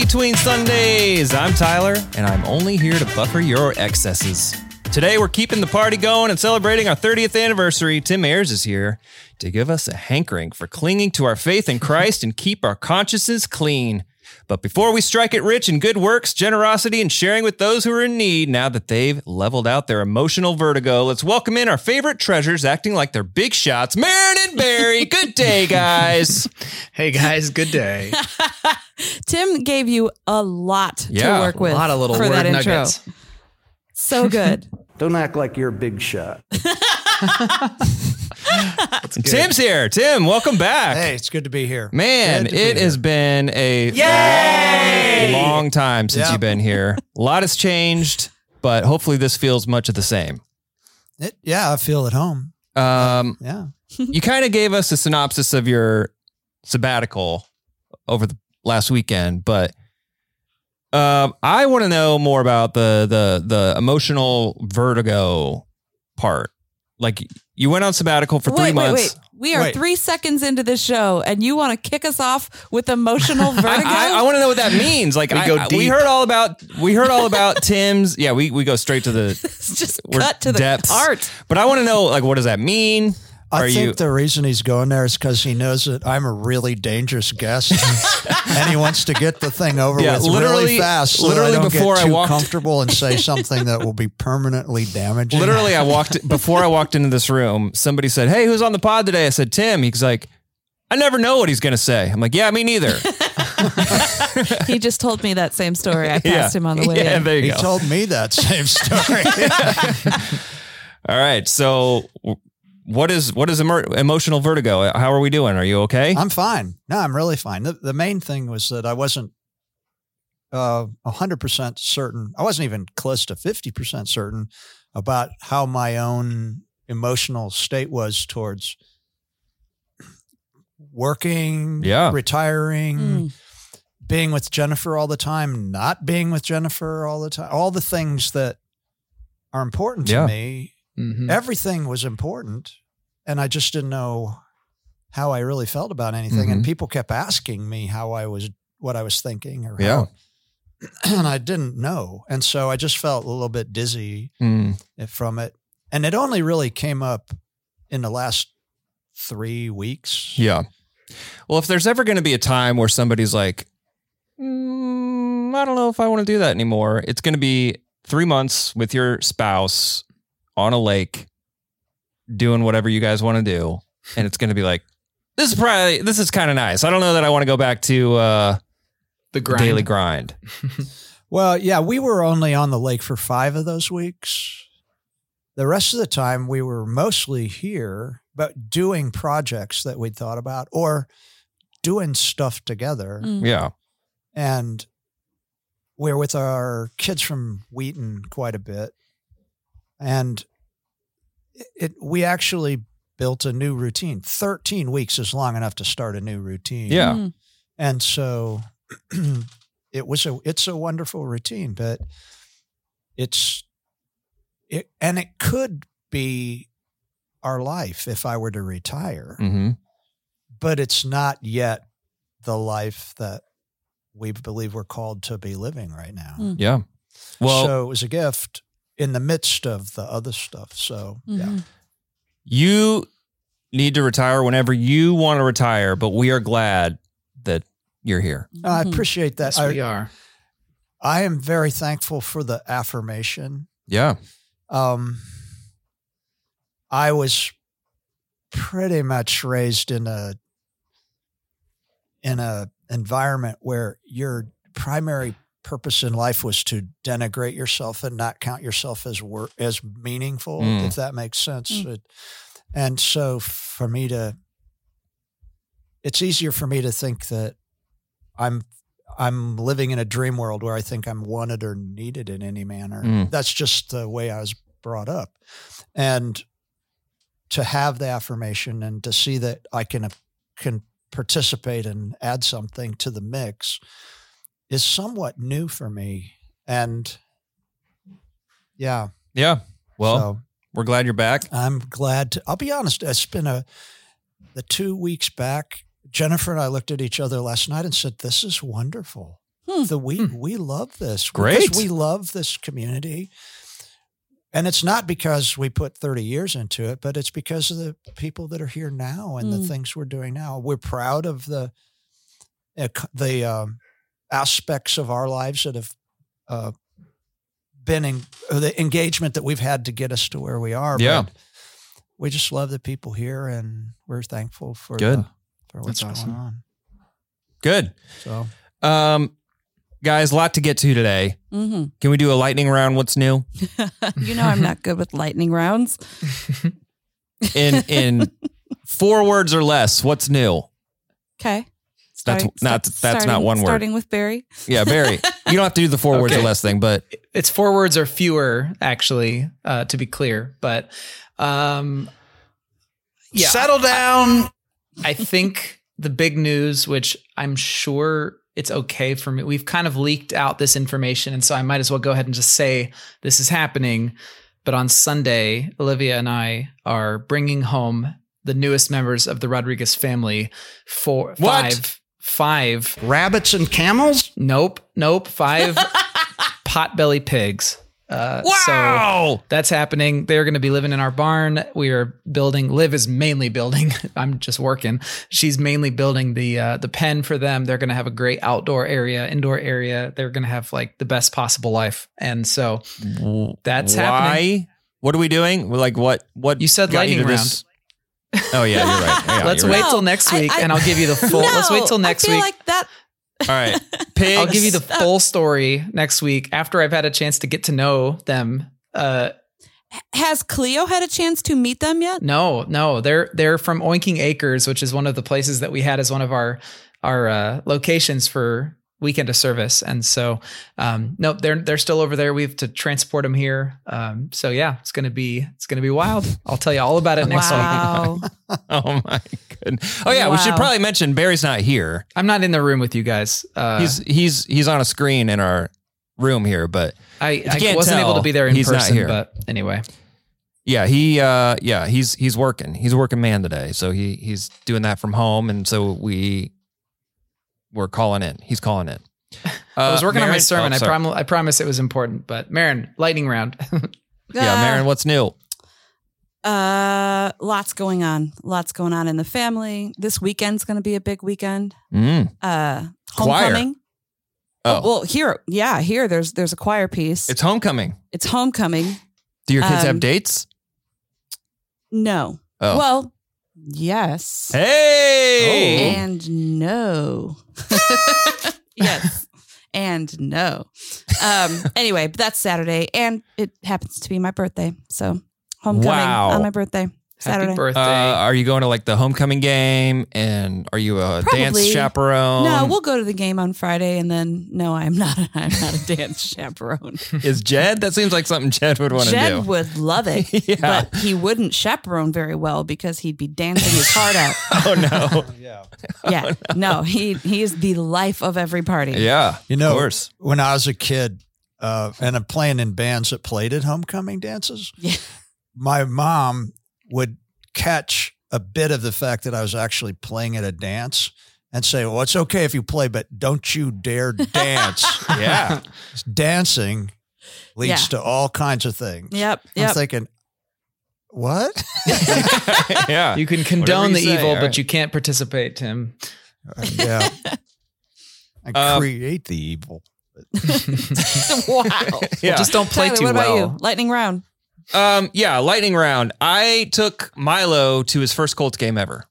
between Sundays. I'm Tyler, and I'm only here to buffer your excesses. Today, we're keeping the party going and celebrating our 30th anniversary. Tim Ayers is here to give us a hankering for clinging to our faith in Christ and keep our consciences clean. But before we strike it rich in good works, generosity, and sharing with those who are in need, now that they've leveled out their emotional vertigo, let's welcome in our favorite treasures acting like they're big shots. Marin and Barry, good day, guys. Hey guys, good day. Tim gave you a lot Yeah, to work with. a lot of little for word that intro. nuggets. So good. Don't act like you're a big shot. Tim's here. Tim, welcome back. Hey, it's good to be here. Man, Good to be it here. has been a long, long time since Yeah. you've been here. A lot has changed, but hopefully this feels much of the same. It, yeah, I feel at home. Um, Yeah. you kind of gave us a synopsis of your sabbatical over the last weekend, but um, I want to know more about the the the emotional vertigo part. Like you went on sabbatical for three wait, wait, months. wait. We are Wait. three seconds into this show, and you want to kick us off with emotional vertigo? I, I, want to know what that means. Like We I- go I- we heard all about we heard all about Tim's. Yeah, we, we go straight to the just cut to the depths. art. But I want to know like what does that mean? I Are think you the reason he's going there is because he knows that I'm a really dangerous guest, and he wants to get the thing over Yeah, with literally- really fast. So literally I don't before I get too walked- comfortable and say something that will be permanently damaging. literally I walked before I walked into this room, somebody said, Hey, who's on the pod today? I said, Tim. He's like, I never know what he's gonna say. I'm like, Yeah, me neither. He just told me that same story. I passed yeah. him on the way Yeah, in. there you he go. told me that same story. all right. So what is what is emer- emotional vertigo? How are we doing? Are you okay? I'm fine. No, I'm really fine. The, the main thing was that I wasn't uh, 100% certain. I wasn't even close to 50% certain about how my own emotional state was towards working, Yeah. retiring, Mm. being with Jennifer all the time, not being with Jennifer all the time, all the things that are important to Yeah. me Mhm. everything was important and i just didn't know how i really felt about anything and Mhm. people kept asking me how i was what i was thinking or Yeah. how and i didn't know and so i just felt a little bit dizzy Mm, from it and it only really came up in the last three weeks yeah. Well, if there's ever going to be a time where somebody's like, mm, I don't know if I want to do that anymore, it's going to be three months with your spouse on a lake doing whatever you guys want to do. And it's going to be like, this is probably, this is kind of nice. I don't know that I want to go back to uh, the the grind. daily grind. well yeah we were only on the lake for five of those weeks the rest of the time we were mostly here but doing projects that we'd thought about or doing stuff together Mm. Yeah. and we're with our kids from Wheaton quite a bit, and it, it we actually built a new routine. Thirteen weeks is long enough to start a new routine. Yeah. Mm. and so it was a it's a wonderful routine, but it's it and it could be our life if I were to retire hmm but it's not yet the life that we believe we're called to be living right now. Mm. Yeah. Well, so it was a gift in the midst of the other stuff. So yeah, Mhm. you need to retire whenever you want to retire, but we are glad that you're here. I Mhm. appreciate that. Yes, we are. I am very thankful for the affirmation. Yeah. Um, I was pretty much raised in a in a environment where your primary purpose in life was to denigrate yourself and not count yourself as wor- as meaningful, Mm. if that makes sense. Mm. It- and so for me to, it's easier for me to think that I'm I'm living in a dream world where I think I'm wanted or needed in any manner. Mm. That's just the way I was brought up, and to have the affirmation and to see that I can can participate and add something to the mix is somewhat new for me. And yeah, Yeah. Well, so we're glad you're back. I'm glad to, I'll be honest, it's been a, the two weeks back, Jennifer and I looked at each other last night and said, This is wonderful. the we we love this. Great. Because we love this community. And it's not because we put 30 years into it, but it's because of the people that are here now and the Mm. things we're doing now. We're proud of the uh, the um, aspects of our lives that have uh, been in uh, the engagement that we've had to get us to where we are. Yeah. But we just love the people here, and we're thankful for Good. the, for what's That's going on. Good. So Um, guys, a lot to get to today. hmm Can we do a lightning round? What's new? you know I'm not good with lightning rounds. In in four words or less, what's new? Okay. That's Starting- not- start- that's not one word. Starting with Barry. Yeah, Barry. you don't have to do the four words or less thing, but It's four words or fewer, actually, uh, to be clear. But um, yeah, settle down. I think the big news, which I'm sure it's okay for me, we've kind of leaked out this information. And so I might as well go ahead and just say this is happening. But on Sunday, Olivia and I are bringing home the newest members of the Rodriguez family. for What? five, five. Rabbits and camels. Nope, nope, five potbelly pigs. Uh, So wow. that's happening. They're going to be living in our barn. We are building. Liv is mainly building. I'm just working. She's mainly building the uh, the pen for them. They're going to have a great outdoor area, indoor area. They're going to have like the best possible life. And so that's Why? happening. What are we doing? We're Like what? What You said lightning round. this- Oh yeah, you're right. Yeah, let's you're wait right. till No, next week, I- and I'll give you the full. let's wait till next I feel week. like that. All right, pigs. I'll give you the full story next week after I've had a chance to get to know them. Uh, Has Cleo had a chance to meet them yet? No, no, they're they're from Oinking Acres, which is one of the places that we had as one of our our uh, locations for weekend of service. And so, um, nope, they're they're still over there. We have to transport them here. Um, so yeah, it's gonna be it's gonna be wild. I'll tell you all about it next week. Oh my goodness. Oh yeah, we should probably mention Barry's not here. I'm not in the room with you guys. Uh, He's he's he's on a screen in our room here, but I, I can't wasn't able to be there in he's not person, here. but anyway, yeah, he uh yeah, he's he's working. He's a working man today. So he he's doing that from home and so we we're calling in. He's calling in. I was Uh, working on my sermon. oh, I sorry. promise I promise it was important. But Marin, lightning round. Yeah, Uh, Marin, what's new? Uh, lots going on. Lots going on in the family. This weekend's going to be a big weekend. Mm. Uh, Choir. homecoming. Oh, well, here, yeah, here. There's there's a choir piece. it's homecoming. It's homecoming. Do your kids have Um, dates? No. Oh. Well, yes. Hey. And no. yes. And no. Um, anyway, but that's Saturday. And it happens to be my birthday. So homecoming Wow. on my birthday. Saturday. Happy birthday. Uh, are you going to like the homecoming game? And are you a dance Probably. chaperone? no, we'll go to the game on Friday and then no, I'm not I'm not a dance chaperone. Is Jed? That seems like something Jed would want to do. Jed would love it. Yeah. But he wouldn't chaperone very well because he'd be dancing his heart out. oh no. Yeah. Yeah. No, he he is the life of every party. Yeah. You know, of course. when I was a kid, uh, and I'm playing in bands that played at homecoming dances, Yeah. my mom would catch a bit of the fact that I was actually playing at a dance and say, "Well, it's okay if you play, but don't you dare dance." Yeah. Dancing leads Yeah. to all kinds of things. Yep. I'm Yep. thinking, what? yeah. you can condone you the say, evil, all but you can't participate, Tim. yeah. I Um, create the evil. wow. yeah. Just don't play Tyler, too what about well. you? Lightning round. Um, yeah, lightning round. I took Milo to his first Colts game ever,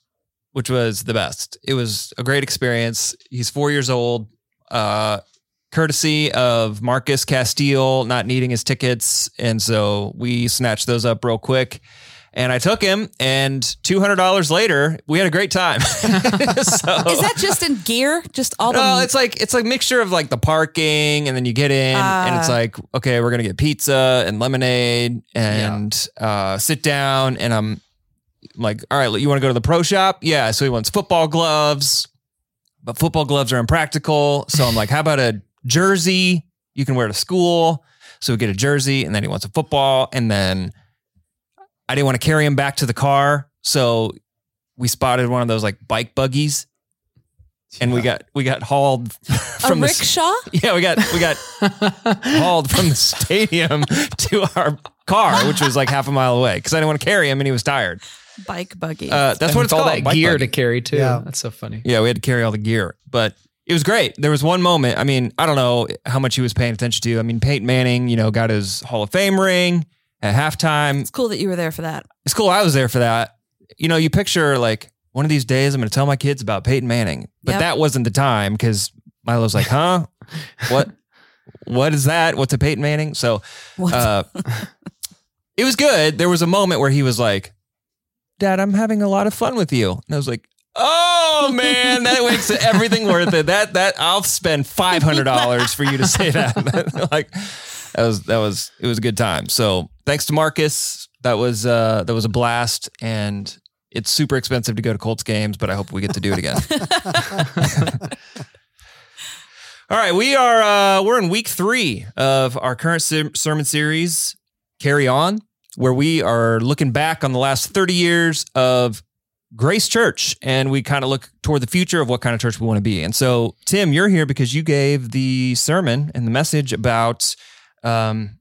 which was the best. It was a great experience. He's four years old. Uh, courtesy of Marcus Castile not needing his tickets, and so we snatched those up real quick. And I took him, and two hundred dollars later, we had a great time. so, Is that just in gear? Just all the no, it's like it's like mixture of like the parking, and then you get in, and it's Ah. like okay, we're gonna get pizza and lemonade, and uh, sit down, and I'm like, all right, you want to go to the pro shop? Yeah. So he wants football gloves, but football gloves are impractical. So I'm like, how about a jersey you can wear to school? So we get a jersey, and then he wants a football, and then I didn't want to carry him back to the car, so we spotted one of those like bike buggies. and we got we got hauled A from the rickshaw? yeah we got we got hauled from the stadium to our car, which was like half a mile away because I didn't want to carry him and he was tired. Bike buggy. Uh, that's And what it's all called. that gear buggy. to carry too. Yeah. That's so funny. Yeah, we had to carry all the gear, but it was great. There was one moment. I mean, I don't know how much he was paying attention to. I mean, Peyton Manning, you know, got his Hall of Fame ring at halftime. it's cool that you were there for that. It's cool. I was there for that. You know, you picture like one of these days I'm going to tell my kids about Peyton Manning, but Yep. that wasn't the time because Milo's like, huh? what? What is that? What's a Peyton Manning? So What? uh, it was good. There was a moment where he was like, Dad, I'm having a lot of fun with you. And I was like, Oh man, that makes everything worth it. That that I'll spend five hundred dollars for you to say that. like that was that was it was a good time. So thanks to Marcus. That was uh that was a blast and it's super expensive to go to Colts games, but I hope we get to do it again. All right, we are uh we're in week 3 of our current ser- sermon series Carry On where we are looking back on the last 30 years of Grace Church and we kind of look toward the future of what kind of church we want to be. And so Tim, you're here because you gave the sermon and the message about um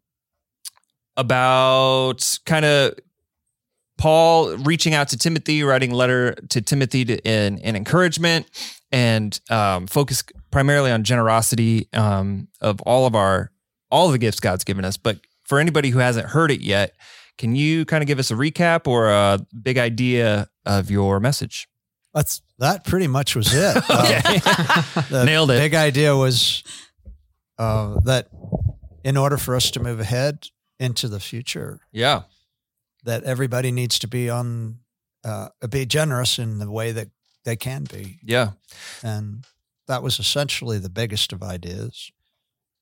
about kind of Paul reaching out to Timothy, writing a letter to Timothy to, in, in encouragement and um, focus primarily on generosity um, of all of our all of the gifts God's given us. But for anybody who hasn't heard it yet, can you kind of give us a recap or a big idea of your message? That's that pretty much was it. Uh, Nailed it. Big idea was uh, that in order for us to move ahead into the future, Yeah. that everybody needs to be on uh, be generous in the way that they can be, Yeah. and that was essentially the biggest of ideas.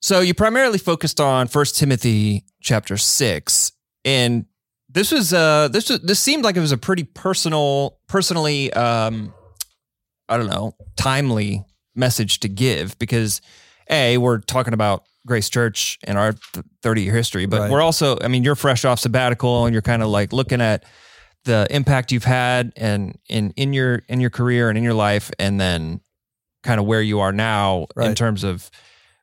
So you primarily focused on First Timothy chapter six, and this was uh this was this seemed like it was a pretty personal, personally um, I don't know, timely message to give because a we're talking about Grace Church and our thirty year history, but Right. we're also I mean you're fresh off sabbatical and you're kind of like looking at the impact you've had and in in your in your career and in your life, and then kind of where you are now in terms of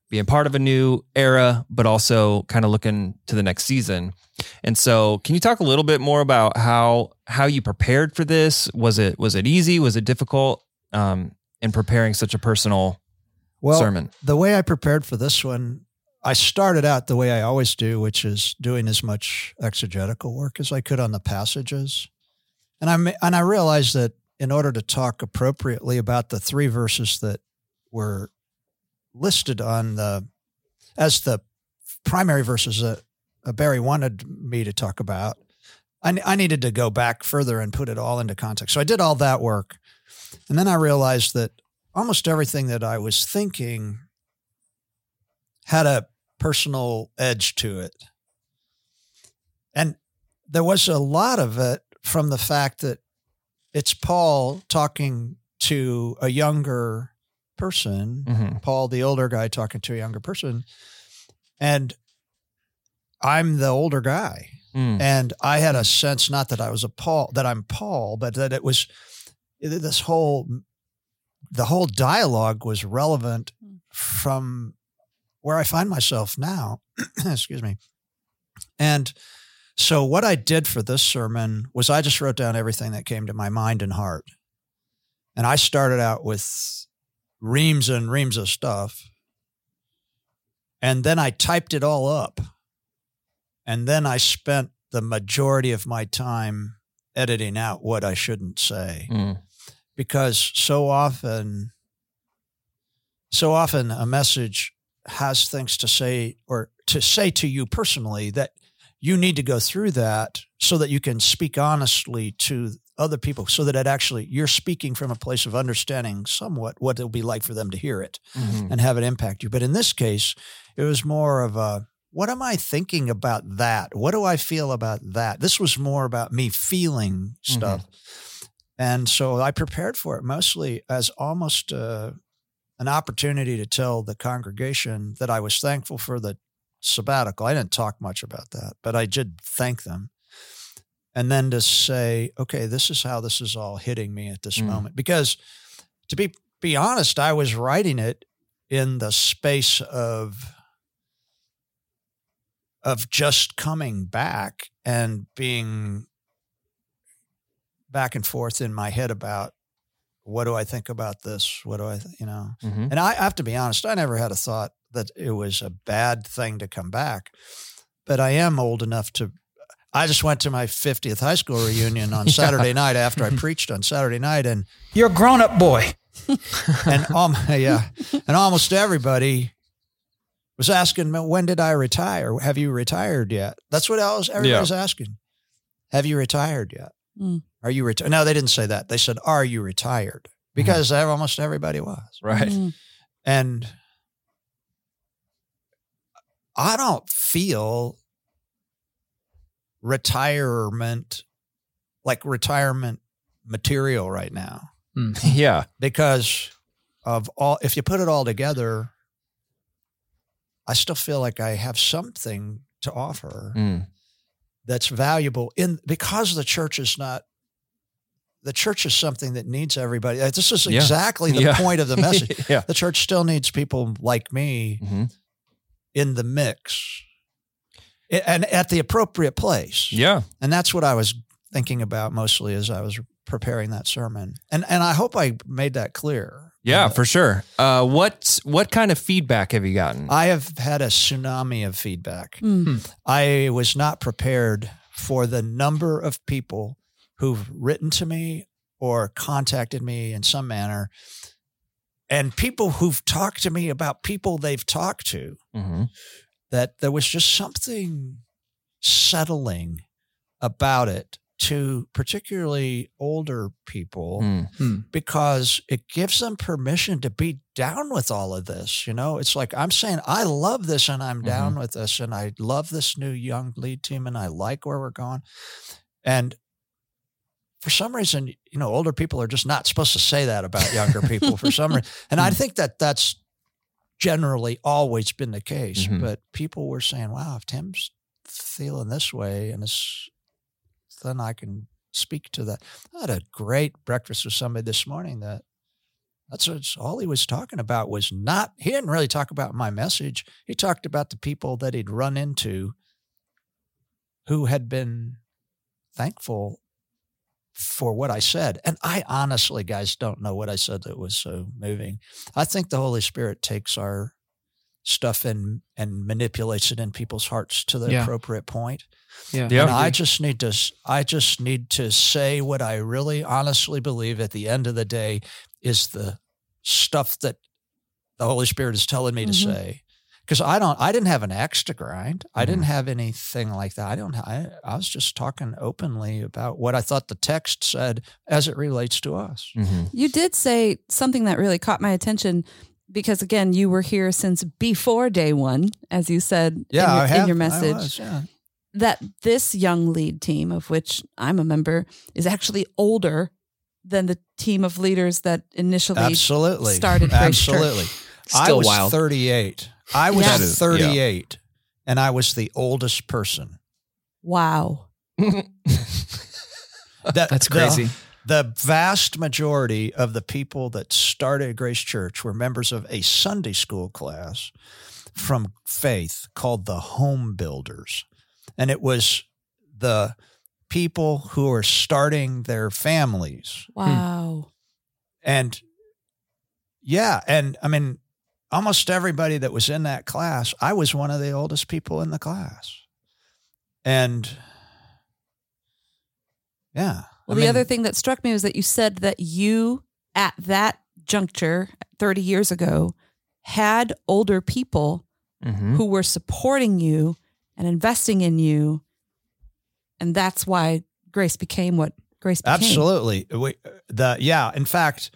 being part of a new era, but also kind of looking to the next season. And so, can you talk a little bit more about how how you prepared for this? Was it was it easy? Was it difficult um, in preparing such a personal Well, sermon? the way I prepared for this one, I started out the way I always do, which is doing as much exegetical work as I could on the passages. And I and I realized that in order to talk appropriately about the three verses that were listed on the as the primary verses that uh, Barry wanted me to talk about, I, I needed to go back further and put it all into context. So I did all that work, and then I realized that almost everything that I was thinking had a personal edge to it. And there was a lot of it from the fact that it's Paul talking to a younger person, Mhm. Paul, the older guy, talking to a younger person. And I'm the older guy. Mm. And I had a sense, not that I was a Paul, that I'm Paul, but that it was this whole, the whole dialogue was relevant from where I find myself now. Excuse me. And so what I did for this sermon was I just wrote down everything that came to my mind and heart. And I started out with reams and reams of stuff. And then I typed it all up. And then I spent the majority of my time editing out what I shouldn't say Mm. because so often so often a message has things to say or to say to you personally that you need to go through that so that you can speak honestly to other people so that it actually you're speaking from a place of understanding somewhat what it'll be like for them to hear it Mhm. and have it impact you. But in this case it was more of a what am i thinking about that? What do i feel about that? This was more about me feeling stuff. And so i prepared for it mostly as almost uh, an opportunity to tell the congregation that i was thankful for the sabbatical. I didn't talk much about that but i did thank them. And then to say okay this is how this is all hitting me at this Mm. moment. Because to be be honest, I was writing it in the space of of just coming back and being back and forth in my head about what do I think about this? What do I, th- you know? Mhm. And I have to be honest, I never had a thought that it was a bad thing to come back. But I am old enough to. I just went to my 50th high school reunion on Saturday night after I preached on Saturday night, and You're a grown up boy. and um, yeah, and almost everybody was asking me, when did I retire? Have you retired yet? That's what else everybody's asking. Have you retired yet? Mm. Are you retired? No, they didn't say that. They said, "Are you retired?" Because almost everybody was, Right. Mm. and I don't feel retirement like retirement material right now Yeah. because of all if you put it all together i still feel like i have something to offer Mm. that's valuable in because the church is not the church is something that needs everybody Uh, this is Yeah. exactly the Yeah. point of the message yeah. the church still needs people like me hmm in the mix and at the appropriate place Yeah. and that's what I was thinking about mostly as I was preparing that sermon. And and I hope I made that clear. Yeah, Uh, for sure. Uh, what what kind of feedback have you gotten? I have had a tsunami of feedback. Mm. I was not prepared for the number of people who've written to me or contacted me in some manner and people who've talked to me about people they've talked to hmm that there was just something settling about it to particularly older people Mm. because it gives them permission to be down with all of this. You know, it's like I'm saying, I love this and I'm down with this and I love this new young lead team and I like where we're going. And for some reason, you know, older people are just not supposed to say that about younger people for some reason. And I think that that's generally always been the case. Mhm. But people were saying, wow, if Tim's feeling this way and it's, then I can speak to that. I had a great breakfast with somebody this morning that that's what all he was talking about was not, he didn't really talk about my message. He talked about the people that he'd run into who had been thankful for what I said. And I honestly, guys, don't know what I said that was so moving. I think the Holy Spirit takes our stuff and and manipulates it in people's hearts to the Yeah. appropriate point. Yeah. Yeah. And I just need to I just need to say what I really honestly believe at the end of the day is the stuff that the Holy Spirit is telling me to Mhm. say. Because I don't I didn't have an axe to grind. I didn't have anything like that. I don't I, I was just talking openly about what I thought the text said as it relates to us. hmm You did say something that really caught my attention because, again, you were here since before day one, as you said Yeah, in, your, I have in your I message. was, yeah. that this young lead team, of which I'm a member, is actually older than the team of leaders that initially. Absolutely. started Grace Church. Absolutely. I was wild. 38. I was That is- yeah. 38 and I was the oldest person. Wow. That- That's the- crazy. The, vast majority of the people that started Grace Church were members of a Sunday school class from Faith called the Home Builders. And it was the people who are starting their families. Wow. And yeah, and I mean, almost everybody that was in that class, I was one of the oldest people in the class. And yeah. Well, I the mean, other thing that struck me was that you said that you, at that juncture 30 years ago, had older people hmm who were supporting you and investing in you. And that's why Grace became what Grace became. Absolutely. We, the yeah, in fact,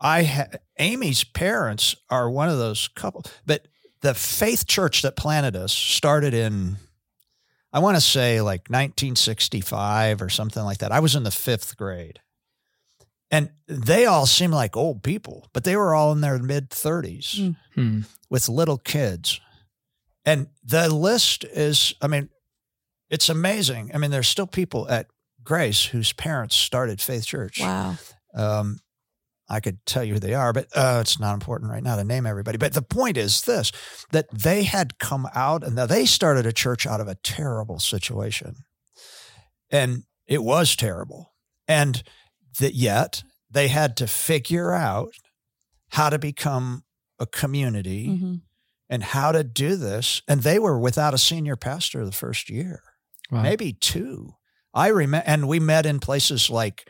I ha- Amy's parents are one of those couple, but the faith church that planted us started in I want to say like 1965 or something like that. I was in the 5th grade. And they all seemed like old people, but they were all in their mid 30s Mm. Hmm. with little kids. And the list is, I mean, it's amazing. I mean, there's still people at Grace whose parents started Faith Church. Wow. Um, I could tell you who they are, but uh, it's not important right now to name everybody. But the point is this that they had come out and they started a church out of a terrible situation. And it was terrible. And that yet they had to figure out how to become a community hmm and how to do this. And they were without a senior pastor the first year Wow. maybe two. I remember, and we met in places like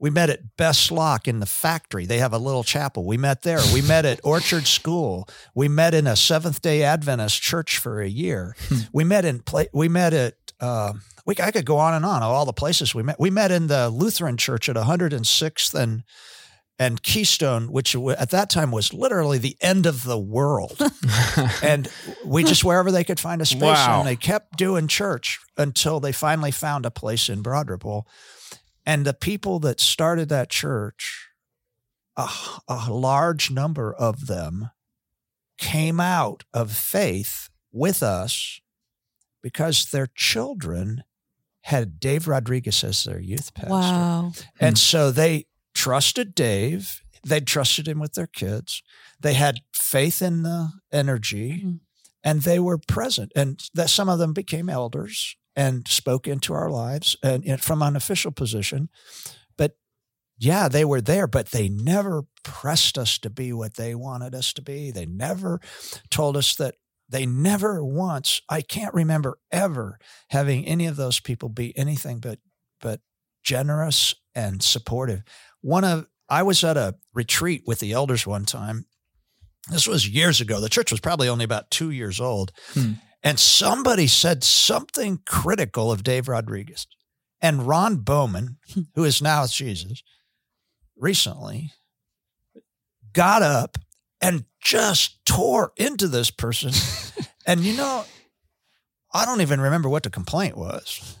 we met at Best Lock in the factory. They have a little chapel. We met there. We met at Orchard School. We met in a Seventh Day Adventist church for a year. we met in pla- We met at. Uh, we I could go on and on all the places we met. We met in the Lutheran Church at 106th and and Keystone, which at that time was literally the end of the world and we just wherever they could find a space Wow. and they kept doing church until they finally found a place in Broad Ripple. And the people that started that church, a, a large number of them came out of faith with us because their children had Dave Rodriguez as their youth pastor. Wow. And so they trusted Dave. They trusted him with their kids. They had faith in the energy Mm. and they were present. And that some of them became elders and spoke into our lives and and from an official position. But yeah, they were there, but they never pressed us to be what they wanted us to be. They never told us that they never once, I can't remember ever having any of those people be anything but but generous and supportive. One of I was at a retreat with the elders one time. This was years ago. The church was probably only about two years old. Hmm. And somebody said something critical of Dave Rodriguez. And Ron Bowman, hmm. who is now with Jesus, recently got up and just tore into this person. and you know, I don't even remember what the complaint was,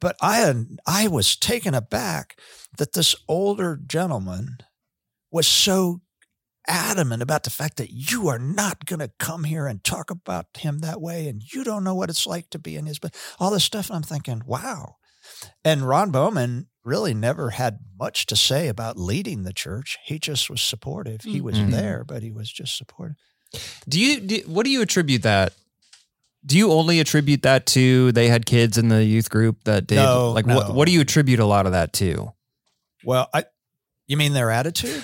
but I had, I was taken aback that this older gentleman was so adamant about the fact that you are not going to come here and talk about him that way and you don't know what it's like to be in his but all this stuff and I'm thinking wow and Ron Bowman really never had much to say about leading the church he just was supportive he was Mhm. there but he was just supportive Do you do, what do you attribute that? Do you only attribute that to they had kids in the youth group that did No, like no. what what do you attribute a lot of that to? well I you mean their attitude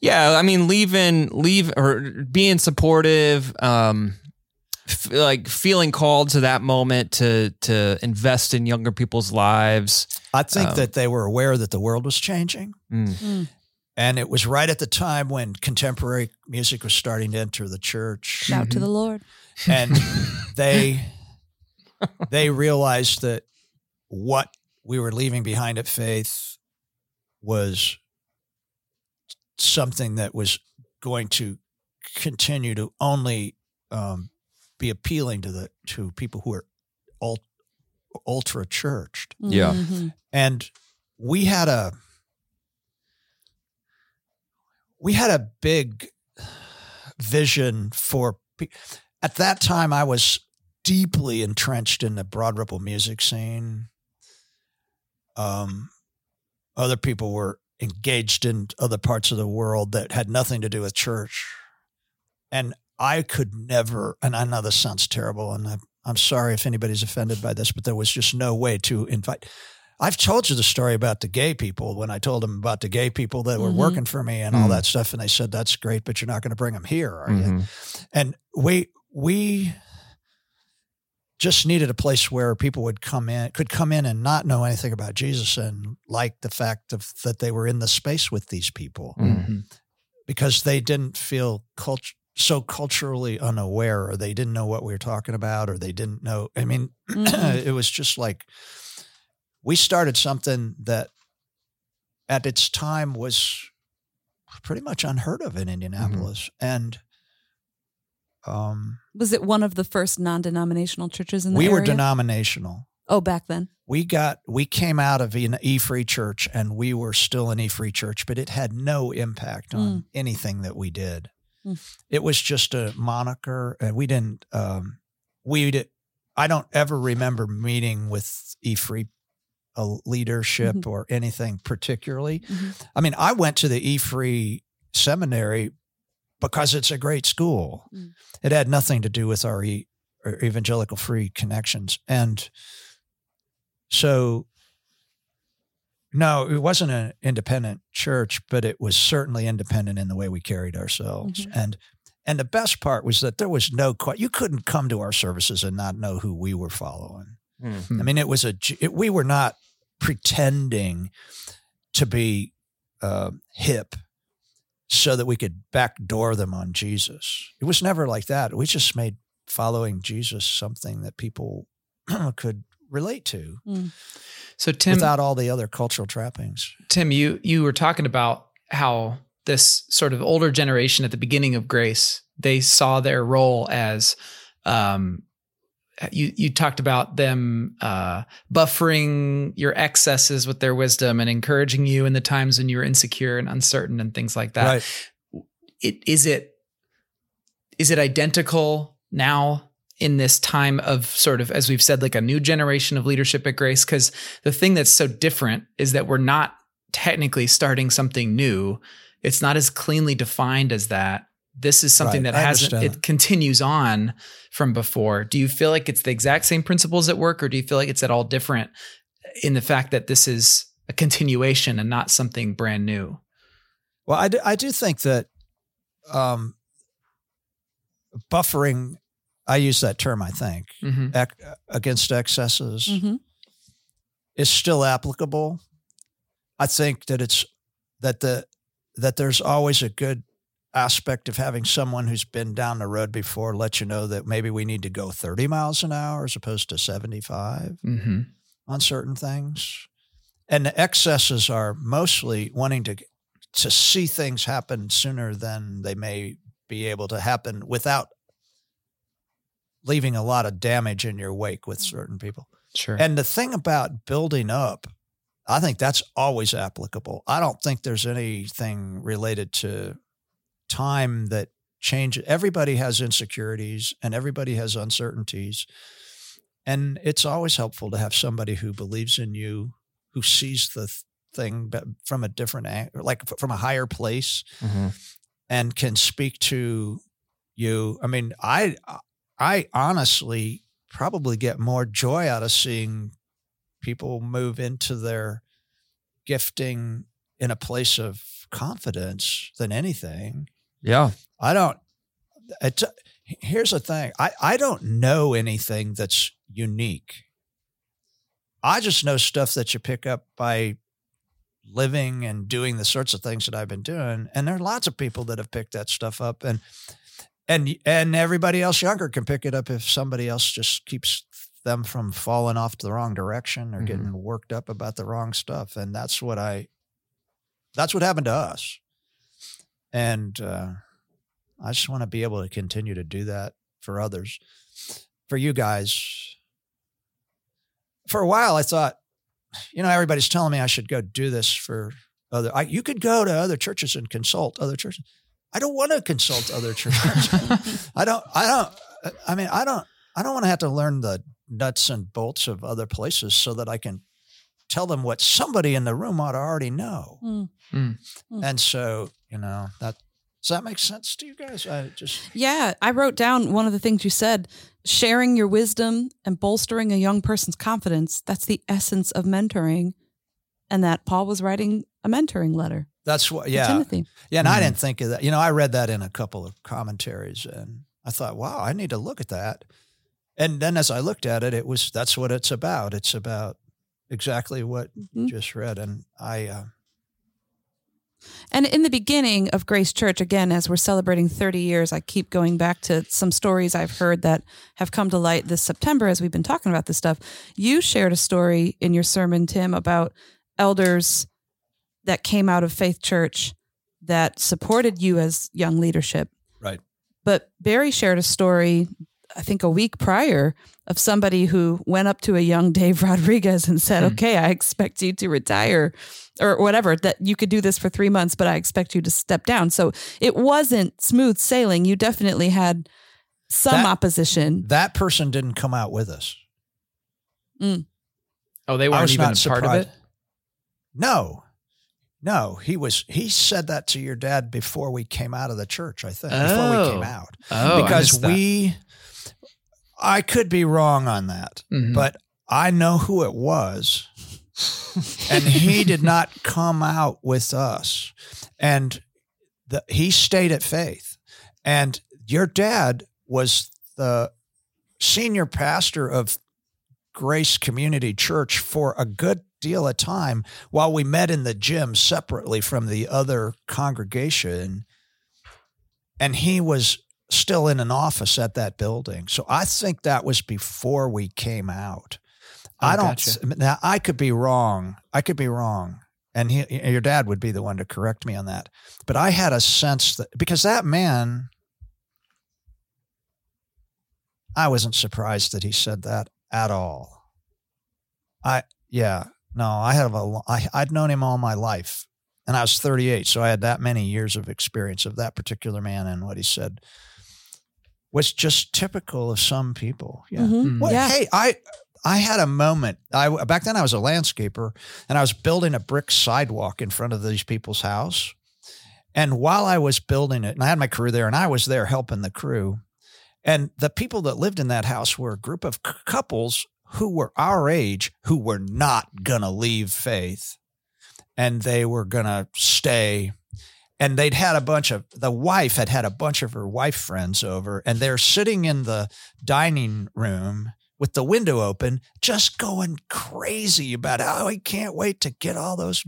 Yeah, I mean leaving leave or being supportive um f- like feeling called to that moment to to invest in younger people's lives. I think Um, that they were aware that the world was changing Mm. Mm. and it was right at the time when contemporary music was starting to enter the church Shout to the Lord. and they they realized that what we were leaving behind at faith was something that was going to continue to only um, be appealing to the to people who are ult, ultra churched Yeah. Mhm. and we had a we had a big vision for at that time i was deeply entrenched in the broad ripple music scene um other people were engaged in other parts of the world that had nothing to do with church and i could never and i know this sounds terrible and i'm, I'm sorry if anybody's offended by this but there was just no way to invite I've told you the story about the gay people when I told them about the gay people that were Mhm. working for me and all Mhm. that stuff, and they said, "That's great, but you're not going to bring them here, are you?" Mhm. And we we just needed a place where people would come in, could come in and not know anything about Jesus and like the fact of that they were in the space with these people Mm. because they didn't feel cult- so culturally unaware, or they didn't know what we were talking about, or they didn't know. I mean, Mhm. it was just like we started something that at its time was pretty much unheard of in Indianapolis. And um, Was it one of the first non-denominational churches in the world? we area? were denominational. Oh, back then. We got we came out of an E Free Church and we were still an E Free Church, but it had no impact on anything that we did. Mm. It was just a moniker, and we didn't. Um, we did. I don't ever remember meeting with E Free a leadership Mhm. or anything particularly. Mhm. I mean, I went to the E Free Seminary because it's a great school. Mm. It had nothing to do with our, e, our evangelical free connections, and so no, it wasn't an independent church, but it was certainly independent in the way we carried ourselves. Mhm. And and the best part was that there was no que- you couldn't come to our services and not know who we were following. Hmm. I mean, it was a it, we were not pretending to be uh, hip so that we could backdoor them on Jesus. It was never like that. We just made following Jesus something that people could relate to So Tim, without all the other cultural trappings. Tim, you you were talking about how this sort of older generation at the beginning of grace they saw their role as um, you you talked about them uh, buffering your excesses with their wisdom and encouraging you in the times when you were insecure and uncertain and things like that. Right. It is it is it identical now in this time of sort of as we've said like a new generation of leadership at Grace because the thing that's so different is that we're not technically starting something new. It's not as cleanly defined as that. This is something Right. that I hasn't understand it continues on from before. Do you feel like it's the exact same principles at work or do you feel like it's at all different in the fact that this is a continuation and not something brand new? Well, I do, I do think that um, buffering, I use that term, I think, Mhm. ec- against excesses hmm is still applicable. I think that it's that the that there's always a good aspect of having someone who's been down the road before let you know that maybe we need to go 30 miles an hour as opposed to 75 Mhm. on certain things. And the excesses are mostly wanting to to see things happen sooner than they may be able to happen without leaving a lot of damage in your wake with certain people. Sure. And the thing about building up, I think that's always applicable. I don't think there's anything related to time that changes. Everybody has insecurities and everybody has uncertainties. And it's always helpful to have somebody who believes in you, who sees the th- thing but from a different angle, like from a higher place Mhm. and can speak to you. I mean, I I honestly probably get more joy out of seeing people move into their gifting in a place of confidence than anything. Yeah. I don't it's, here's the thing. I, I don't know anything that's unique. I just know stuff that you pick up by living and doing the sorts of things that I've been doing. And there are lots of people that have picked that stuff up and and and everybody else younger can pick it up if somebody else just keeps them from falling off to the wrong direction or Mhm. getting worked up about the wrong stuff. And that's what I that's what happened to us. And uh I just want to be able to continue to do that for others. For you guys, for a while, I thought, you know, everybody's telling me I should go do this for other. I, you could go to other churches and consult other churches. I don't want to consult other churches. I don't. I don't. I mean, I don't. I don't want to have to learn the nuts and bolts of other places so that I can tell them what somebody in the room ought to already know. Mm. Mm. And so, you know, that does that make sense to you guys? I just Yeah, I wrote down one of the things you said sharing your wisdom and bolstering a young person's confidence. That's the essence of mentoring. And that Paul was writing a mentoring letter that's what. Yeah, Timothy. yeah. And I Mhm. didn't think of that. You know, I read that in a couple of commentaries, and I thought, wow, I need to look at that. And then as I looked at it, it was that's what it's about. It's about exactly what Mhm. you just read, and I. Uh, And in the beginning of Grace Church, again, as we're celebrating 30 years, I keep going back to some stories I've heard that have come to light this September as we've been talking about this stuff. You shared a story in your sermon, Tim, about elders that came out of Faith Church that supported you as young leadership. Right. But Barry shared a story, I think a week prior, of somebody who went up to a young Dave Rodriguez and said, Hmm. Okay, I expect you to retire or whatever, that you could do this for three months, but I expect you to step down. So it wasn't smooth sailing. You definitely had some That- opposition. that person didn't come out with us. Mm. Oh, they weren't even a not part of surprised. it. No, no, he was. He said that to your dad before we came out of the church. I think before we Oh. came out Oh, because missed that. we. I could be wrong on that, Mhm. but I know who it was, and he did not come out with us, and the, he stayed at Faith, and your dad was the senior pastor of Grace Community Church for a good deal of time while we met in the gym separately from the other congregation. And he was still in an office at that building. So I think that was before we came out. Oh, I Oh, don't, gotcha. now I could be wrong. I could be wrong. And he, your dad would be the one to correct me on that. But I had a sense that because that man, I wasn't surprised that he said that at all. I yeah no I have a I I'd known him all my life, and I was 38, so I had that many years of experience of that particular man, and what he said was just typical of some people. Yeah. Mhm. Well, Yeah. hey, I I had a moment. I back then I was a landscaper and I was building a brick sidewalk in front of these people's house. And while I was building it, and I had my crew there, and I was there helping the crew, and the people that lived in that house were a group of c- couples who were our age who were not gonna leave faith, and they were gonna stay and they'd had a bunch of the wife had had a bunch of her wife friends over and they're sitting in the dining room with the window open just going crazy about oh, how we can't wait to get all those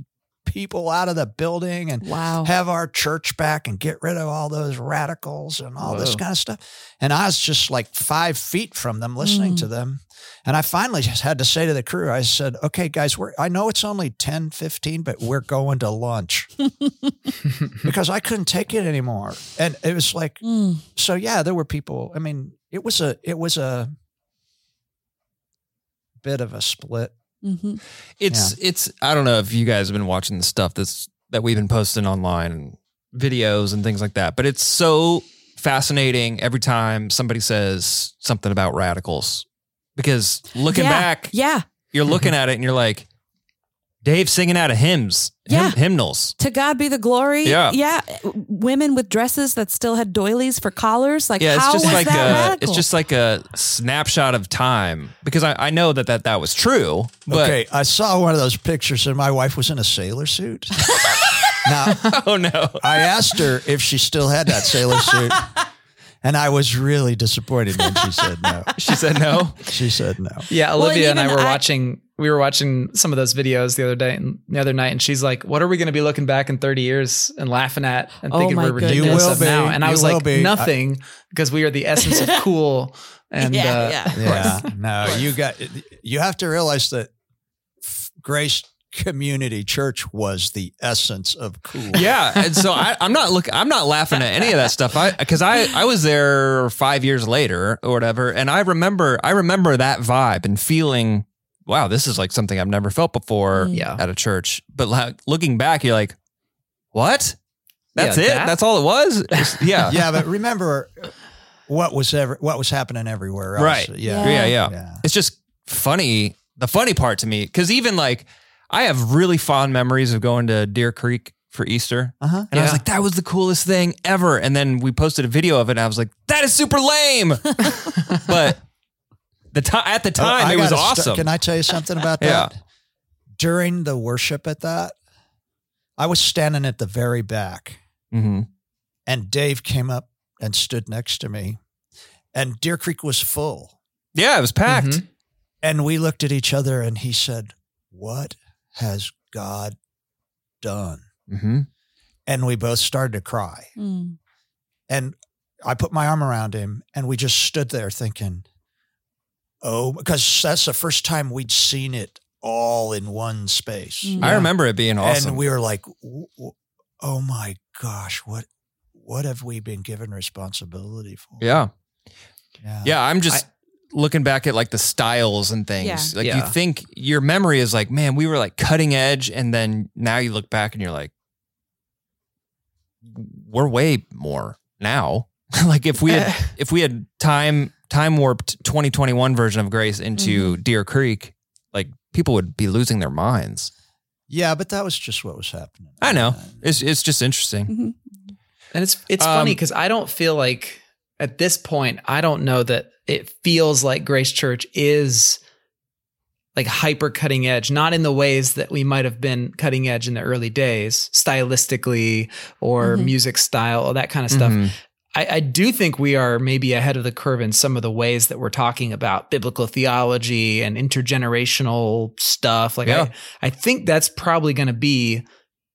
people out of the building and Wow. have our church back and get rid of all those radicals and all this kind of stuff. And I was just like five feet from them listening Mm. to them. And I finally just had to say to the crew, I said, okay, guys, we're, I know it's only 10, 15, but we're going to lunch because I couldn't take it anymore. And it was like, Mm. so yeah, there were people, I mean, it was a, it was a bit of a split. Hmm It's it's I don't know if you guys have been watching the stuff that's that we've been posting online and videos and things like that, but it's so fascinating every time somebody says something about radicals. Because looking yeah. back, Yeah. you're looking at it and you're like, Dave singing out of hymns, hymn- Yeah. hymnals. To God be the glory. Yeah. Yeah. Women with dresses that still had doilies for collars. Like, Yeah, it's how just was like that a, radical? it's just like a snapshot of time. Because I, I know that, that that was true, but okay. I saw one of those pictures and my wife was in a sailor suit. now, oh no, I asked her if she still had that sailor suit, and I was really disappointed when she said no. she said no. She said no. Yeah, Well, Olivia and and I were I- watching. We were watching some of those videos the other day, and the other night, and she's like, "What are we going to be looking back in 30 years and laughing at and Oh thinking my we're goodness. You ridiculous will of now?" be. And I was like, be. "Nothing," because we are the essence of cool. And yeah, uh, yeah. Yeah, no, you got. You have to realize that Grace Community Church was the essence of cool. Yeah, and so I, I'm not look. I'm not laughing at any of that stuff. I because I I was there five years later or whatever, and I remember I remember that vibe and feeling, wow, this is like something I've never felt before Mm. Yeah. at a church. But like, looking back, you're like, what? That's Yeah, it. that- That's all it was. It's- yeah. yeah, but remember what was ever what was happening everywhere else. Right. Yeah. yeah, yeah, Yeah. It's just funny. The funny part to me, because even like I have really fond memories of going to Deer Creek for Easter. Uh huh. And I was Yeah. like, that was the coolest thing ever. And then we posted a video of it, and I was like, that is super lame. but the time at the time, Oh, I it was gotta awesome. st- can I tell you something about Yeah. that? During the worship at that, I was standing at the very back, hmm and Dave came up and stood next to me, and Deer Creek was full. Yeah, it was packed. Mhm. And we looked at each other and he said, What has God done? hmm And we both started to cry. Mm. And I put my arm around him and we just stood there thinking, Oh, because that's the first time we'd seen it all in one space. Mm. I remember it being awesome. And we were like, "W- w- Oh my gosh, what what have we been given responsibility for? yeah. Yeah. Yeah. I'm just looking back at like the styles and things. Yeah. Like you think your memory is like, man, we were like cutting edge. And then now you look back and you're like, we're way more now. like if we had if we had time time warped 2021 version of Grace into Mm-hmm. Deer Creek, like people would be losing their minds. Yeah, but that was just what was happening. I know. It's it's just interesting. Mhm. And it's it's Um, funny because I don't feel like at this point I don't know that it feels like Grace Church is like hyper cutting edge, not in the ways that we might have been cutting edge in the early days, stylistically or Mhm. music style, all that kind of stuff. Mhm. I, I do think we are maybe ahead of the curve in some of the ways that we're talking about biblical theology and intergenerational stuff. Like Yeah. I, I think that's probably going to be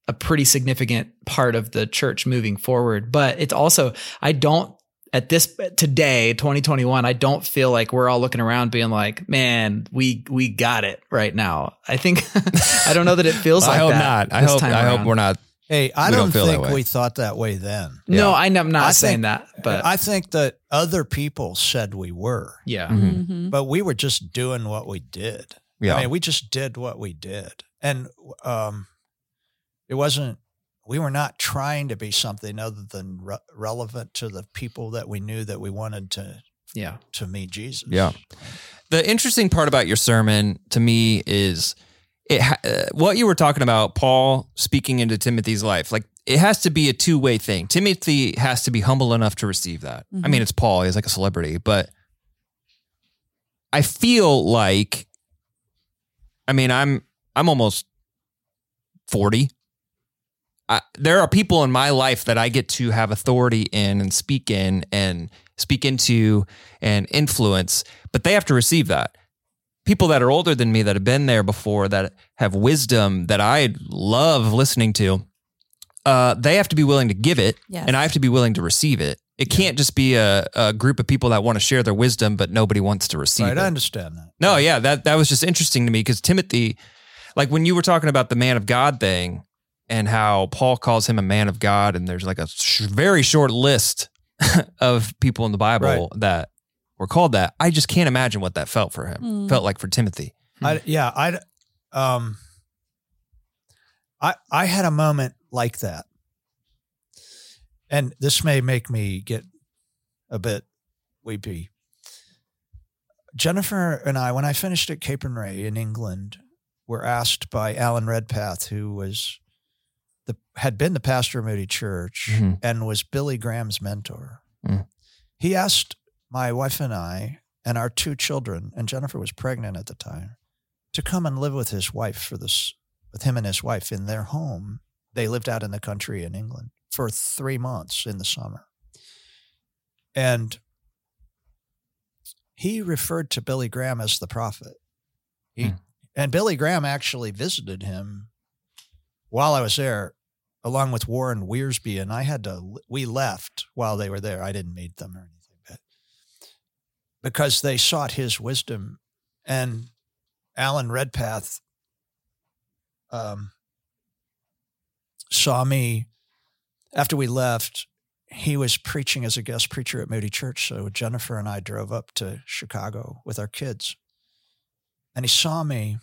a pretty significant part of the church moving forward. But it's also, I don't at this today, 2021, I don't feel like we're all looking around being like, man, we we got it right now. I think I don't know that it feels like I hope that not. I hope time I hope we're not. Hey, I don't don't, think we thought that way then. No, I'm not I saying think- that, but I think that other people said we were, yeah. Mhm. Mhm. but we were just doing what we did. Yeah. I mean, we just did what we did. And um, it wasn't, we were not trying to be something other than re- relevant to the people that we knew that we wanted to, Yeah. to meet Jesus. Yeah. The interesting part about your sermon to me is it uh, what you were talking about Paul speaking into Timothy's life. Like it has to be a two-way thing. Timothy has to be humble enough to receive that. I Mhm. mean, it's Paul, he's like a celebrity, but I feel like I mean, I'm I'm almost 40. I, there are people in my life that I get to have authority in and speak in and speak into and influence, but they have to receive that. People that are older than me that have been there before, that have wisdom that I love listening to, uh, they have to be willing to give it, Yes. and I have to be willing to receive it. It can't just be a, a group of people that want to share their wisdom, but nobody wants to receive Right. it. I understand that. No, yeah, that that was just interesting to me because Timothy, like when you were talking about the man of God thing and how Paul calls him a man of God, and there's like a sh- very short list of people in the Bible Right. that were called that. I just can't imagine what that felt for him. Mm. Felt like for Timothy. I, yeah, I, um, I, I had a moment like that, and this may make me get a bit weepy. Jennifer and I, when I finished at Capernwray in England, were asked by Alan Redpath, who was the had been the pastor of Moody Church Mhm. and was Billy Graham's mentor. Mm. He asked my wife and I and our two children, and Jennifer was pregnant at the time, to come and live with his wife for this with him and his wife in their home. They lived out in the country in England for three months in the summer. And he referred to Billy Graham as the prophet. He, Hmm. And Billy Graham actually visited him while I was there, along with Warren Wiersbe. And I had to, we left while they were there. I didn't meet them or anything, but because they sought his wisdom. And Alan Redpath um, saw me after we left. He was preaching as a guest preacher at Moody Church. So Jennifer and I drove up to Chicago with our kids. And he saw me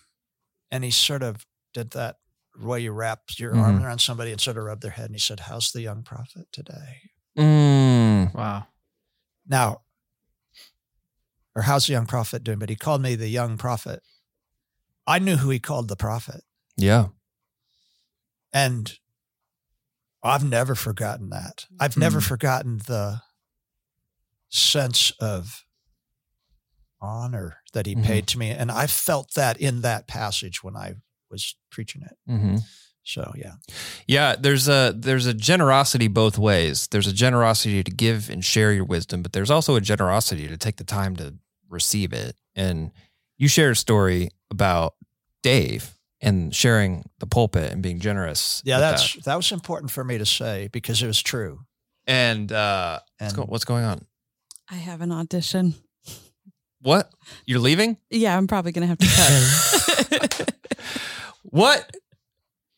and he sort of did that way you wrap your arm Mhm. around somebody and sort of rub their head. And he said, How's the young prophet today? Mm. Wow. Now, or how's the young prophet doing? But he called me the young prophet. I knew who he called the prophet. Yeah. And I've never forgotten that. I've never Hmm. forgotten the sense of honor that he Mhm. paid to me. And I felt that in that passage when I was preaching it. hmm So, yeah. Yeah, there's a there's a generosity both ways. There's a generosity to give and share your wisdom, but there's also a generosity to take the time to receive it. And you shared a story about Dave and sharing the pulpit and being generous. Yeah, that's that. that. was important for me to say because it was true. and uh, what's, go- what's going on? I have an audition. What you're leaving? Yeah, I'm probably going to have to cut. What?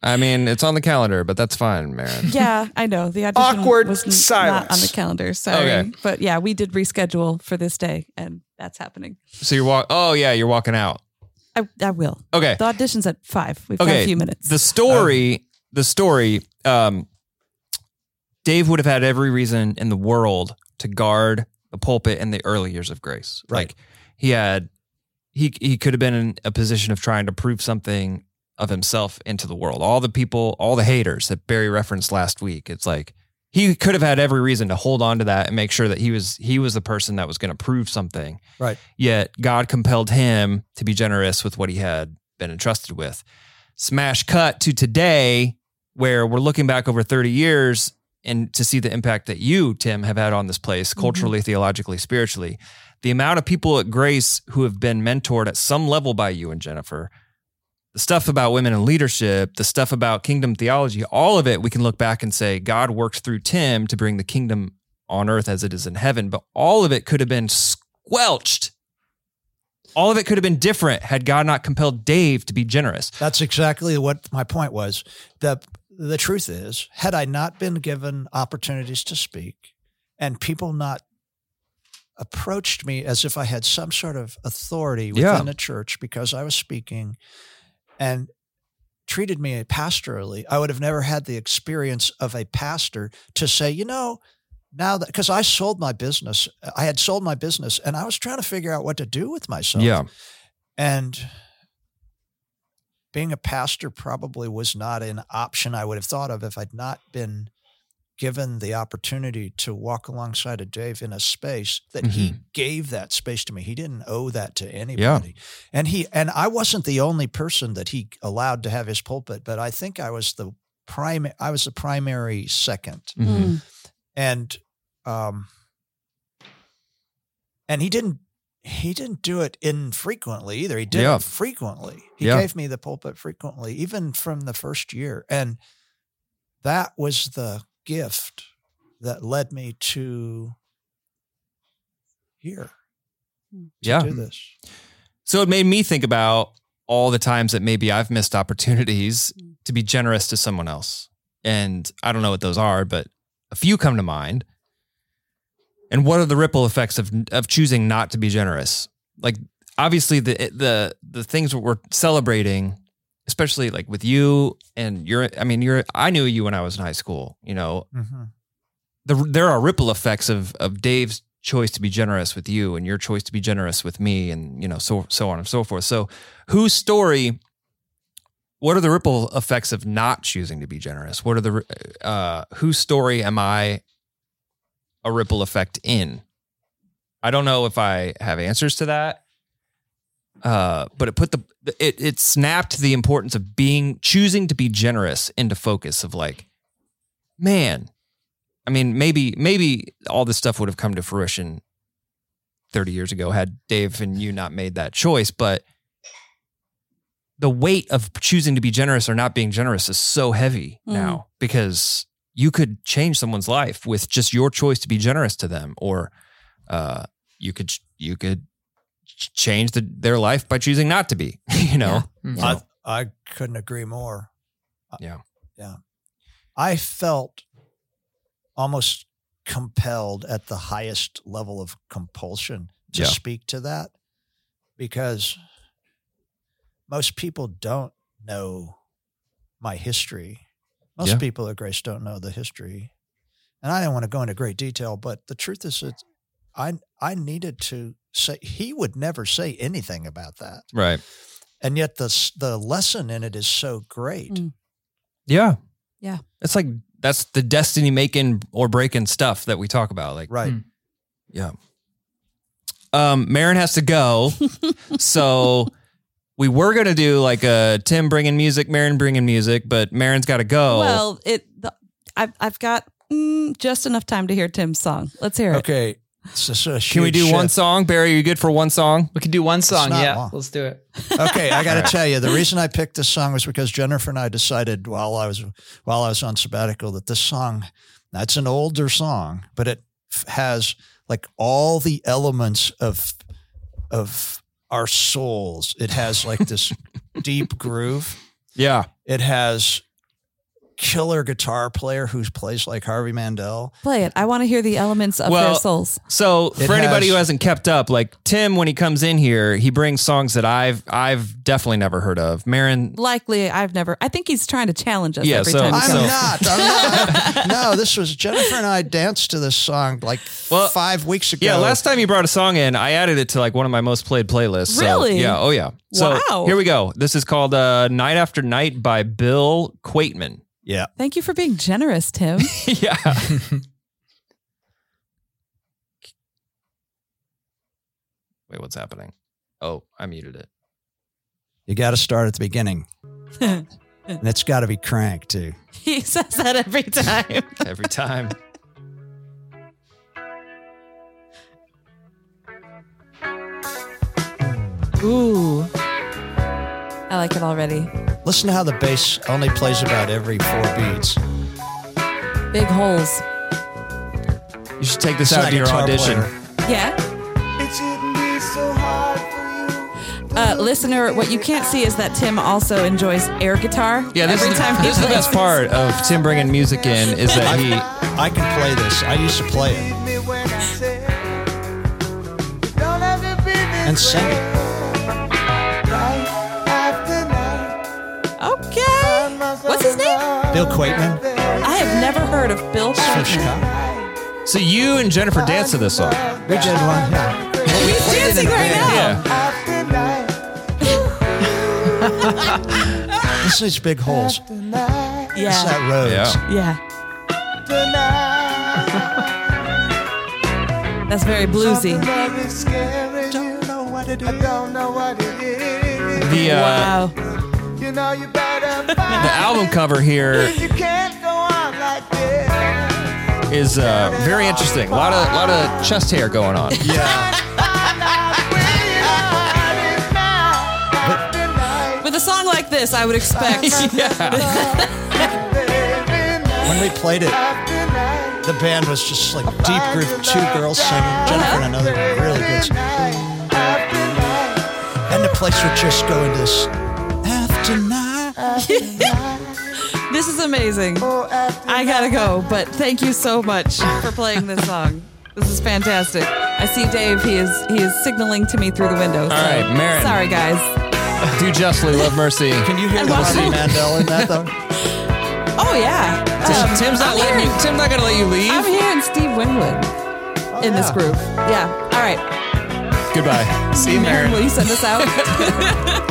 I mean, it's on the calendar, but that's fine, Marin. yeah, I know. The audition Awkward was n- silence. not on the calendar. Sorry. Okay. But yeah, we did reschedule for this day and that's happening. So you're walk. Oh yeah, you're walking out. I, I will. Okay. The audition's at five. We've got Okay, a few minutes. The story, the story, um, Dave would have had every reason in the world to guard the pulpit in the early years of grace. Right. Like he had he he could have been in a position of trying to prove something of himself into the world. All the people, all the haters that Barry referenced last week. It's like he could have had every reason to hold on to that and make sure that he was he was the person that was going to prove something. Right. Yet God compelled him to be generous with what he had been entrusted with. Smash cut to today where we're looking back over 30 years and to see the impact that you, Tim, have had on this place mm-hmm. culturally, theologically, spiritually. The amount of people at Grace who have been mentored at some level by you and Jennifer, the stuff about women in leadership, the stuff about kingdom theology, all of it, we can look back and say God worked through Tim to bring the kingdom on earth as it is in heaven. But all of it could have been squelched. All of it could have been different had God not compelled Dave to be generous. That's exactly what my point was. The the truth is, had I not been given opportunities to speak and people not approached me as if I had some sort of authority within Yeah. the church because I was speaking and treated me pastorally, I would have never had the experience of a pastor to say, you know, now that because I sold my business, I had sold my business and I was trying to figure out what to do with myself. Yeah. And being a pastor probably was not an option I would have thought of if I'd not been given the opportunity to walk alongside of Dave in a space that he gave that space to me. He didn't owe that to anybody. And he and I wasn't the only person that he allowed to have his pulpit, but I think I was the prime I was the primary second Mhm. and um and he didn't he didn't do it infrequently either he did Yeah. it frequently he Yeah. gave me the pulpit frequently even from the first year and that was the gift that led me to here to Yeah. do this So it made me think about all the times that maybe I've missed opportunities to be generous to someone else. And I don't know what those are, but a few come to mind. And what are the ripple effects of of choosing not to be generous? Like obviously the the the things that we're celebrating, especially like with you and you're I mean you're I knew you when I was in high school, you know, mm-hmm. the, there are ripple effects of of Dave's choice to be generous with you and your choice to be generous with me and you know so so on and so forth. So whose story what are the ripple effects of not choosing to be generous? What are the uh whose story am I a ripple effect in? I don't know if I have answers to that. Uh, but it put the it it snapped the importance of being choosing to be generous into focus of like, man, I mean, maybe maybe all this stuff would have come to fruition 30 years ago had Dave and you not made that choice, but the weight of choosing to be generous or not being generous is so heavy Mm. now because you could change someone's life with just your choice to be generous to them or uh, you could you could change the, their life by choosing not to be you know Mhm. So- I, I couldn't agree more. Yeah. Yeah. I felt almost compelled at the highest level of compulsion to Yeah. speak to that because most people don't know my history. Most Yeah. people at Grace don't know the history. And I don't want to go into great detail, but the truth is that I I needed to say he would never say anything about that right and yet the the lesson in it is so great. Mm. yeah Yeah. it's like that's the destiny making or breaking stuff that we talk about like Right. Mm. Yeah. Um, Marin has to go. so we were going to do like a Tim bringing music, Marin bringing music, but Marin's got to go. Well, it. The, I've I've got mm, just enough time to hear Tim's song. Let's hear it. Okay. So, so a Can we huge do one song? Barry, are you good for one song? We can do one song. Yeah, long. let's do it. Okay, I got to tell you, the reason I picked this song was because Jennifer and I decided while I was while I was on sabbatical that this song, that's an older song, but it f- has like all the elements of of our souls. It has like this deep groove. Yeah. It has killer guitar player who plays like Harvey Mandel. Play it. I want to hear the elements of Well, their souls. So It for anybody has- who hasn't kept up, like Tim, when he comes in here, he brings songs that I've I've definitely never heard of. Marin, Likely, I've never. I think he's trying to challenge us Yeah, every so- time. I'm So- not. I'm not. no, this was Jennifer and I danced to this song like Well, five weeks ago. yeah, last time you brought a song in, I added it to like one of my most played playlists. So, Really? yeah. Oh yeah. So Wow. here we go. This is called uh, "Night After Night" by Bill Quateman. Yeah. Thank you for being generous, Tim. yeah. Wait, what's happening? Oh, I muted it. You got to start at the beginning. and it's got to be crank too. he says that every time. Every time. Ooh. I like it already. Listen to how the bass only plays about every four beats. Big holes. You should take this It's out not to a your guitar audition. player. Yeah. Uh, listener, what you can't see is that Tim also enjoys air guitar. Yeah, this every is, time he this is the plays best part of Tim bringing music in is that he. I can play this. I used to play it and sing it. Bill Quateman I have never heard of Bill from Quateman. So you and Jennifer danced to this song. We did one. Yeah. He's played it dancing right now. Yeah. This is big holes. It's Yeah. that Rhodes. Yeah. Yeah. That's very bluesy. Don't know what it is. The uh, Wow. You know you better the album cover here You can't go on like this. is uh, very interesting. A lot of lot of chest hair going on. Yeah. With a song like this, I would expect. When we played it, the band was just like deep groove, two girls singing, Jennifer and another really good singer. And the place would just go into this after night. this is amazing. I gotta go, but thank you so much for playing this song. This is fantastic. I see Dave. He is he is signaling to me through the window. All right, Marin. Sorry, guys. Do justly, love mercy. Can you hear And the what- Harvey Mandel in that though? Oh yeah. Um, Tim's not I'm letting you. Tim's not gonna let you leave. I'm hearing Steve Winwood in this group. Yeah. All right. Goodbye. See you, Marin, Marin. will you send us out?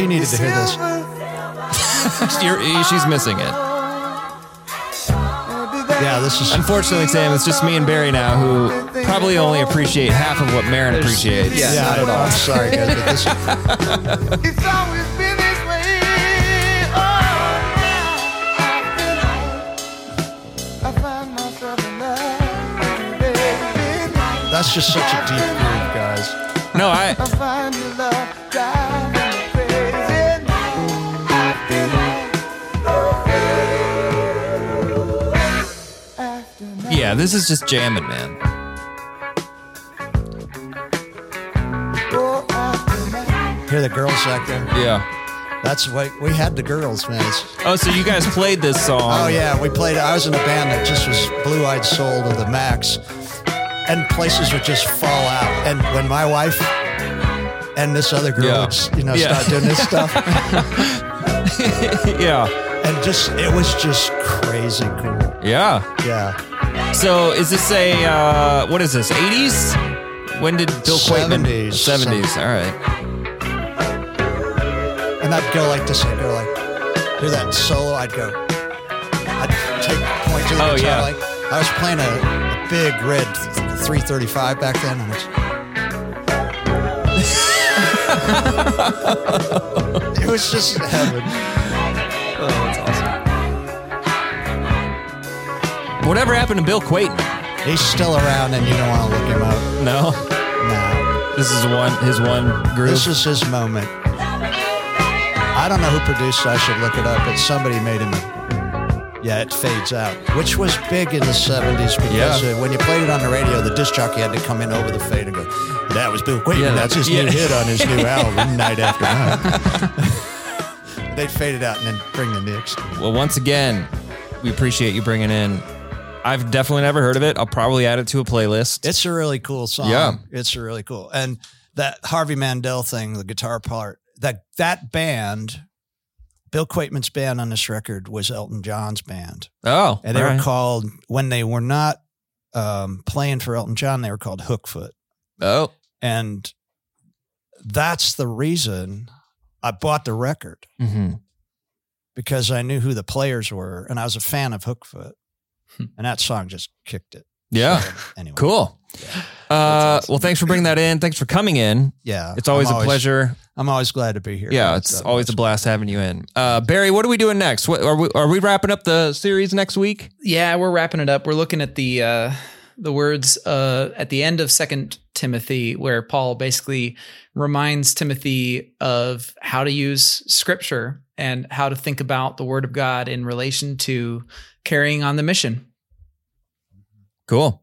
She needed to hear this. You're- she's missing it. Yeah, this is. Unfortunately, Tim, it's just me and Barry now who probably only appreciate half of what Marin appreciates. yeah. Yeah, I don't know. I'm sorry, guys, but this. It's always been this way. Oh, now after night, I find myself in love, baby. That's just such a deep groove, guys. No, I. I find your love driving Yeah, this is just jamming, man. Hear the girls back there? Yeah. That's what we had the girls, man. It's- Oh, so you guys played this song? Oh yeah, we played. I was in a band that just was blue-eyed soul to the max, and places would just fall out. And when my wife and this other girl, Yeah. would, s- you know, Yeah. start doing this stuff, yeah. and just it was just crazy cool. Yeah. Yeah, So is this a uh, what is this? 80s? When did Bill Quateman? 70s. 70s. All right. and I'd go like this. I'd go like do that solo. I'd go. I'd take point to the Oh, guitar. yeah. Like I was playing a, a big red 335 back then, and it's. it was just heaven. Whatever happened to Bill Quateman? He's still around, and you don't want to look him up. No. Nah, This is one his one group. this is his moment. I don't know who produced it. I should look it up, but somebody made him. Yeah, it fades out, which was big in the 70s because Yeah. uh, when you played it on the radio, the disc jockey had to come in over the fade and go, That was Bill Quateman. Yeah, That's his yeah. new hit on his new album, Night After Night. they fade it out and then bring the next. Well, once again, we appreciate you bringing in. I've definitely never heard of it. I'll probably add it to a playlist. It's a really cool song. Yeah. It's a really cool. And that Harvey Mandel thing, the guitar part, that that band, Bill Quateman's band on this record was Elton John's band. oh, And they all were called when they were not um, playing for Elton John, they were called Hookfoot. oh, And that's the reason I bought the record hmm because I knew who the players were and I was a fan of Hookfoot. and that song just kicked it. yeah, So, anyway. cool. Uh, well, thanks for bringing that in. Thanks for coming in. Yeah. It's always I'm a pleasure. I'm always glad to be here. Yeah, That's- it's that always a was- blast having you in. Uh, Barry, what are we doing next? What, are we are we wrapping up the series next week? Yeah, we're wrapping it up. We're looking at the uh, the words uh, at the end of Second Timothy, where Paul basically reminds Timothy of how to use Scripture and how to think about the Word of God in relation to carrying on the mission. Cool.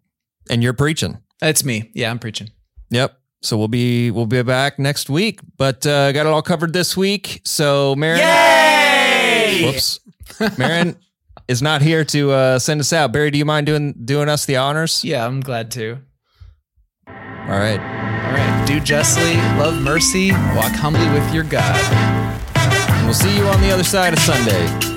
And you're preaching. That's me. Yeah, I'm preaching. Yep. So we'll be we'll be back next week, but uh, got it all covered this week. So Marin, Yay! whoops, Marin is not here to uh, send us out. Barry, do you mind doing doing us the honors? Yeah, I'm glad to. All right. All right. Do justly, love mercy, walk humbly with your God. And we'll see you on the other side of Sunday.